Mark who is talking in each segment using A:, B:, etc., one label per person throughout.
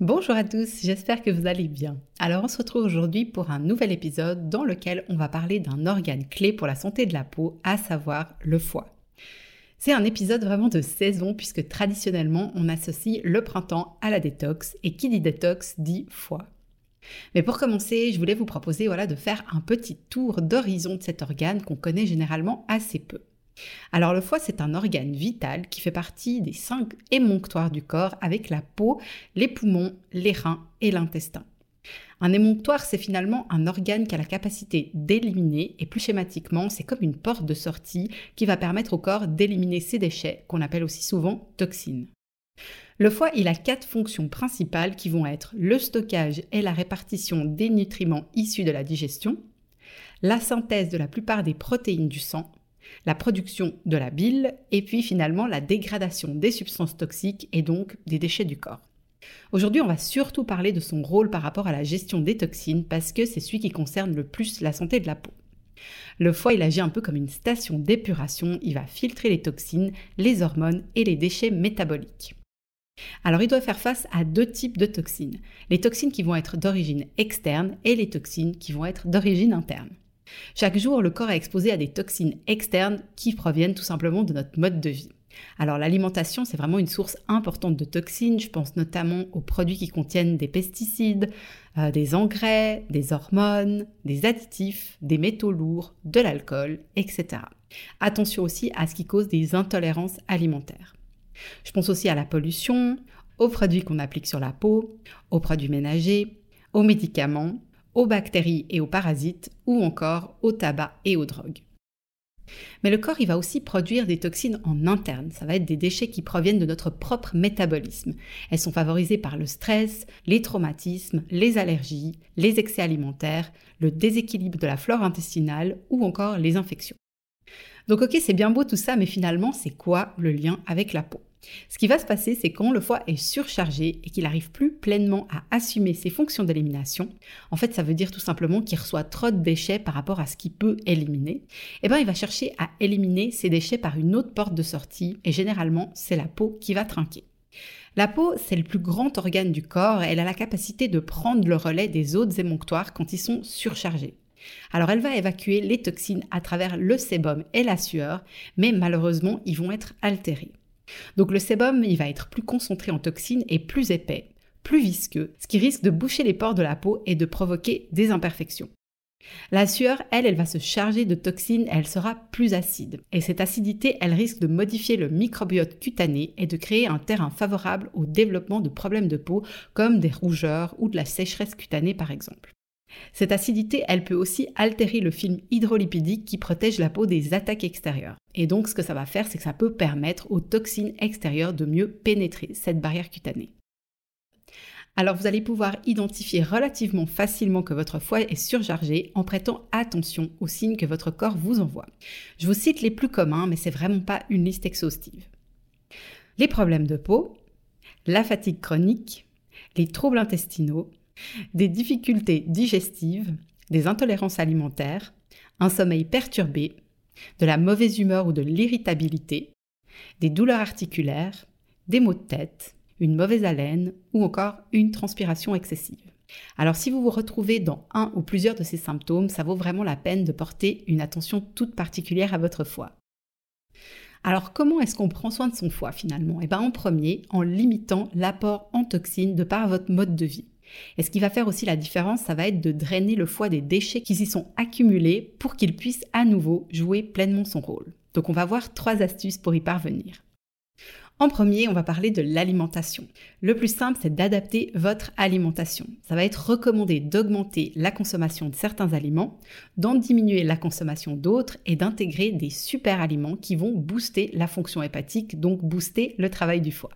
A: Bonjour à tous, j'espère que vous allez bien. Alors on se retrouve aujourd'hui pour un nouvel épisode dans lequel on va parler d'un organe clé pour la santé de la peau, à savoir le foie. C'est un épisode vraiment de saison puisque traditionnellement on associe le printemps à la détox et qui dit détox dit foie. Mais pour commencer, je voulais vous proposer voilà, de faire un petit tour d'horizon de cet organe qu'on connaît généralement assez peu. Alors le foie, c'est un organe vital qui fait partie des cinq émonctoires du corps avec la peau, les poumons, les reins et l'intestin. Un émonctoire, c'est finalement un organe qui a la capacité d'éliminer, et plus schématiquement, c'est comme une porte de sortie qui va permettre au corps d'éliminer ses déchets, qu'on appelle aussi souvent toxines. Le foie, il a quatre fonctions principales qui vont être le stockage et la répartition des nutriments issus de la digestion, la synthèse de la plupart des protéines du sang, la production de la bile et puis finalement la dégradation des substances toxiques et donc des déchets du corps. Aujourd'hui, on va surtout parler de son rôle par rapport à la gestion des toxines parce que c'est celui qui concerne le plus la santé de la peau. Le foie, il agit un peu comme une station d'épuration, il va filtrer les toxines, les hormones et les déchets métaboliques. Alors il doit faire face à deux types de toxines, les toxines qui vont être d'origine externe et les toxines qui vont être d'origine interne. Chaque jour, le corps est exposé à des toxines externes qui proviennent tout simplement de notre mode de vie. Alors l'alimentation, c'est vraiment une source importante de toxines. Je pense notamment aux produits qui contiennent des pesticides, euh, des engrais, des hormones, des additifs, des métaux lourds, de l'alcool, etc. Attention aussi à ce qui cause des intolérances alimentaires. Je pense aussi à la pollution, aux produits qu'on applique sur la peau, aux produits ménagers, aux médicaments, aux bactéries et aux parasites ou encore au tabac et aux drogues. Mais le corps, il va aussi produire des toxines en interne. Ça va être des déchets qui proviennent de notre propre métabolisme. Elles sont favorisées par le stress, les traumatismes, les allergies, les excès alimentaires, le déséquilibre de la flore intestinale ou encore les infections. Donc ok, c'est bien beau tout ça, mais finalement, c'est quoi le lien avec la peau? Ce qui va se passer, c'est quand le foie est surchargé et qu'il n'arrive plus pleinement à assumer ses fonctions d'élimination, en fait ça veut dire tout simplement qu'il reçoit trop de déchets par rapport à ce qu'il peut éliminer, et eh bien il va chercher à éliminer ces déchets par une autre porte de sortie et généralement c'est la peau qui va trinquer. La peau, c'est le plus grand organe du corps elle a la capacité de prendre le relais des autres émonctoires quand ils sont surchargés. Alors elle va évacuer les toxines à travers le sébum et la sueur, mais malheureusement ils vont être altérés. Donc le sébum, il va être plus concentré en toxines et plus épais, plus visqueux, ce qui risque de boucher les pores de la peau et de provoquer des imperfections. La sueur, elle, elle va se charger de toxines, elle sera plus acide. Et cette acidité, elle risque de modifier le microbiote cutané et de créer un terrain favorable au développement de problèmes de peau comme des rougeurs ou de la sécheresse cutanée par exemple. Cette acidité, elle peut aussi altérer le film hydrolipidique qui protège la peau des attaques extérieures. Et donc, ce que ça va faire, c'est que ça peut permettre aux toxines extérieures de mieux pénétrer cette barrière cutanée. Alors, vous allez pouvoir identifier relativement facilement que votre foie est surchargé en prêtant attention aux signes que votre corps vous envoie. Je vous cite les plus communs, mais c'est vraiment pas une liste exhaustive. Les problèmes de peau, la fatigue chronique, les troubles intestinaux, des difficultés digestives, des intolérances alimentaires, un sommeil perturbé, de la mauvaise humeur ou de l'irritabilité, des douleurs articulaires, des maux de tête, une mauvaise haleine ou encore une transpiration excessive. Alors si vous vous retrouvez dans un ou plusieurs de ces symptômes, ça vaut vraiment la peine de porter une attention toute particulière à votre foie. Alors comment est-ce qu'on prend soin de son foie finalement? Eh bien en premier, en limitant l'apport en toxines de par votre mode de vie. Et ce qui va faire aussi la différence, ça va être de drainer le foie des déchets qui s'y sont accumulés pour qu'il puisse à nouveau jouer pleinement son rôle. Donc on va voir trois astuces pour y parvenir. En premier, on va parler de l'alimentation. Le plus simple, c'est d'adapter votre alimentation. Ça va être recommandé d'augmenter la consommation de certains aliments, d'en diminuer la consommation d'autres et d'intégrer des super aliments qui vont booster la fonction hépatique, donc booster le travail du foie.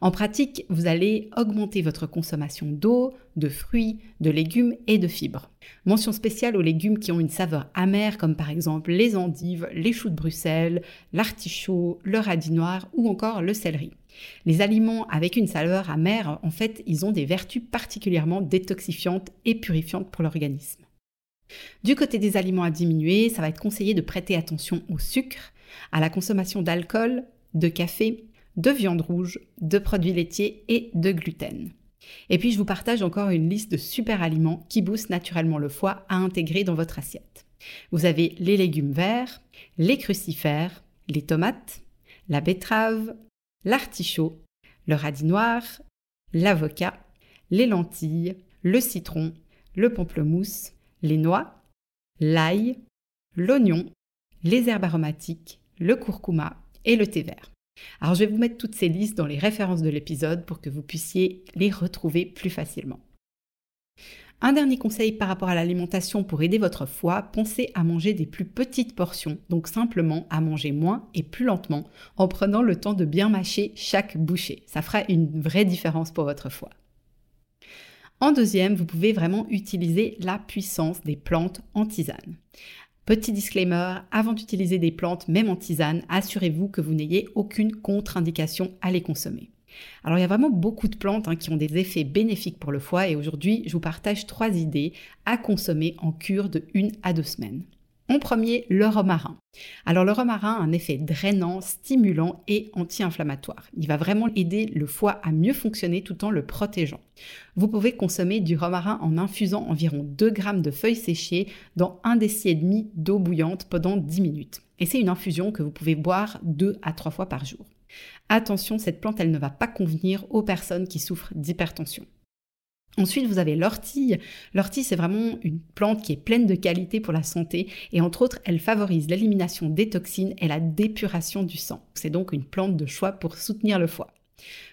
A: En pratique, vous allez augmenter votre consommation d'eau, de fruits, de légumes et de fibres. Mention spéciale aux légumes qui ont une saveur amère comme par exemple les endives, les choux de Bruxelles, l'artichaut, le radis noir ou encore le céleri. Les aliments avec une saveur amère, en fait, ils ont des vertus particulièrement détoxifiantes et purifiantes pour l'organisme. Du côté des aliments à diminuer, ça va être conseillé de prêter attention au sucre, à la consommation d'alcool, de café, de viande rouge, de produits laitiers et de gluten. Et puis je vous partage encore une liste de super aliments qui boostent naturellement le foie à intégrer dans votre assiette. Vous avez les légumes verts, les crucifères, les tomates, la betterave, l'artichaut, le radis noir, l'avocat, les lentilles, le citron, le pamplemousse, les noix, l'ail, l'oignon, les herbes aromatiques, le curcuma et le thé vert. Alors je vais vous mettre toutes ces listes dans les références de l'épisode pour que vous puissiez les retrouver plus facilement. Un dernier conseil par rapport à l'alimentation pour aider votre foie, pensez à manger des plus petites portions, donc simplement à manger moins et plus lentement en prenant le temps de bien mâcher chaque bouchée. Ça fera une vraie différence pour votre foie. En deuxième, vous pouvez vraiment utiliser la puissance des plantes en tisane. Petit disclaimer, avant d'utiliser des plantes, même en tisane, assurez-vous que vous n'ayez aucune contre-indication à les consommer. Alors il y a vraiment beaucoup de plantes hein, qui ont des effets bénéfiques pour le foie et aujourd'hui je vous partage trois idées à consommer en cure de une à deux semaines. En premier, le romarin. Alors le romarin a un effet drainant, stimulant et anti-inflammatoire. Il va vraiment aider le foie à mieux fonctionner tout en le protégeant. Vous pouvez consommer du romarin en infusant environ 2 grammes de feuilles séchées dans un déci et demi d'eau bouillante pendant 10 minutes. Et c'est une infusion que vous pouvez boire 2 à 3 fois par jour. Attention, cette plante, elle ne va pas convenir aux personnes qui souffrent d'hypertension. Ensuite, vous avez l'ortie. L'ortie, c'est vraiment une plante qui est pleine de qualité pour la santé et entre autres, elle favorise l'élimination des toxines et la dépuration du sang. C'est donc une plante de choix pour soutenir le foie.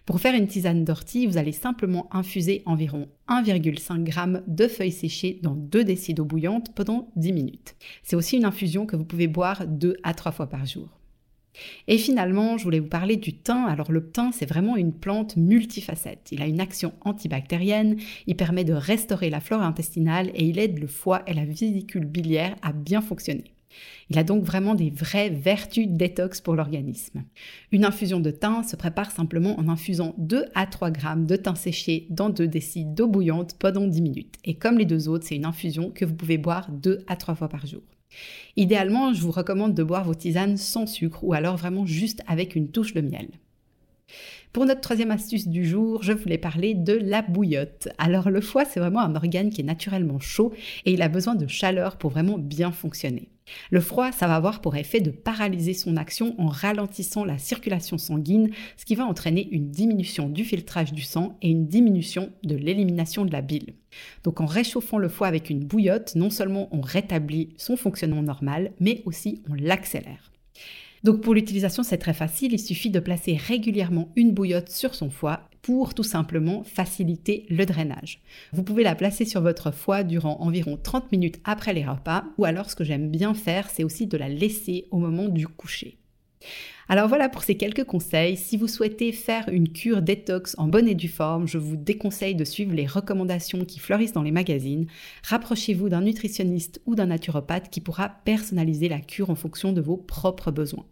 A: Pour faire une tisane d'ortie, vous allez simplement infuser environ 1,5 g de feuilles séchées dans 2 décis d'eau bouillante pendant 10 minutes. C'est aussi une infusion que vous pouvez boire 2 à 3 fois par jour. Et finalement, je voulais vous parler du thym. Alors le thym, c'est vraiment une plante multifacette. Il a une action antibactérienne, il permet de restaurer la flore intestinale et il aide le foie et la vésicule biliaire à bien fonctionner. Il a donc vraiment des vraies vertus détox pour l'organisme. Une infusion de thym se prépare simplement en infusant 2 à 3 grammes de thym séché dans 2 décis d'eau bouillante pendant 10 minutes. Et comme les deux autres, c'est une infusion que vous pouvez boire 2 à 3 fois par jour. Idéalement, je vous recommande de boire vos tisanes sans sucre ou alors vraiment juste avec une touche de miel. Pour notre troisième astuce du jour, je voulais parler de la bouillotte. Alors le foie, c'est vraiment un organe qui est naturellement chaud et il a besoin de chaleur pour vraiment bien fonctionner. Le froid, ça va avoir pour effet de paralyser son action en ralentissant la circulation sanguine, ce qui va entraîner une diminution du filtrage du sang et une diminution de l'élimination de la bile. Donc en réchauffant le foie avec une bouillotte, non seulement on rétablit son fonctionnement normal, mais aussi on l'accélère. Donc pour l'utilisation, c'est très facile, il suffit de placer régulièrement une bouillotte sur son foie pour tout simplement faciliter le drainage. Vous pouvez la placer sur votre foie durant environ 30 minutes après les repas, ou alors ce que j'aime bien faire, c'est aussi de la laisser au moment du coucher. Alors voilà pour ces quelques conseils. Si vous souhaitez faire une cure détox en bonne et due forme, je vous déconseille de suivre les recommandations qui fleurissent dans les magazines. Rapprochez-vous d'un nutritionniste ou d'un naturopathe qui pourra personnaliser la cure en fonction de vos propres besoins.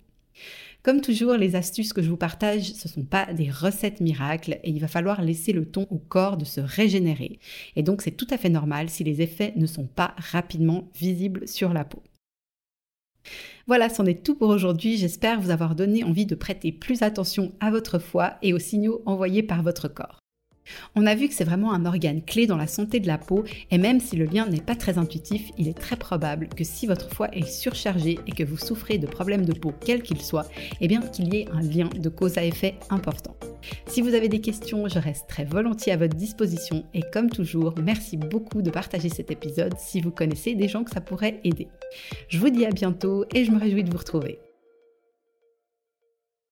A: Comme toujours, les astuces que je vous partage, ce ne sont pas des recettes miracles et il va falloir laisser le temps au corps de se régénérer. Et donc c'est tout à fait normal si les effets ne sont pas rapidement visibles sur la peau. Voilà, c'en est tout pour aujourd'hui. J'espère vous avoir donné envie de prêter plus attention à votre foie et aux signaux envoyés par votre corps. On a vu que c'est vraiment un organe clé dans la santé de la peau et même si le lien n'est pas très intuitif, il est très probable que si votre foie est surchargé et que vous souffrez de problèmes de peau quels qu'ils soient, eh bien qu'il y ait un lien de cause à effet important. Si vous avez des questions, je reste très volontiers à votre disposition et comme toujours, merci beaucoup de partager cet épisode si vous connaissez des gens que ça pourrait aider. Je vous dis à bientôt et je me réjouis de vous retrouver.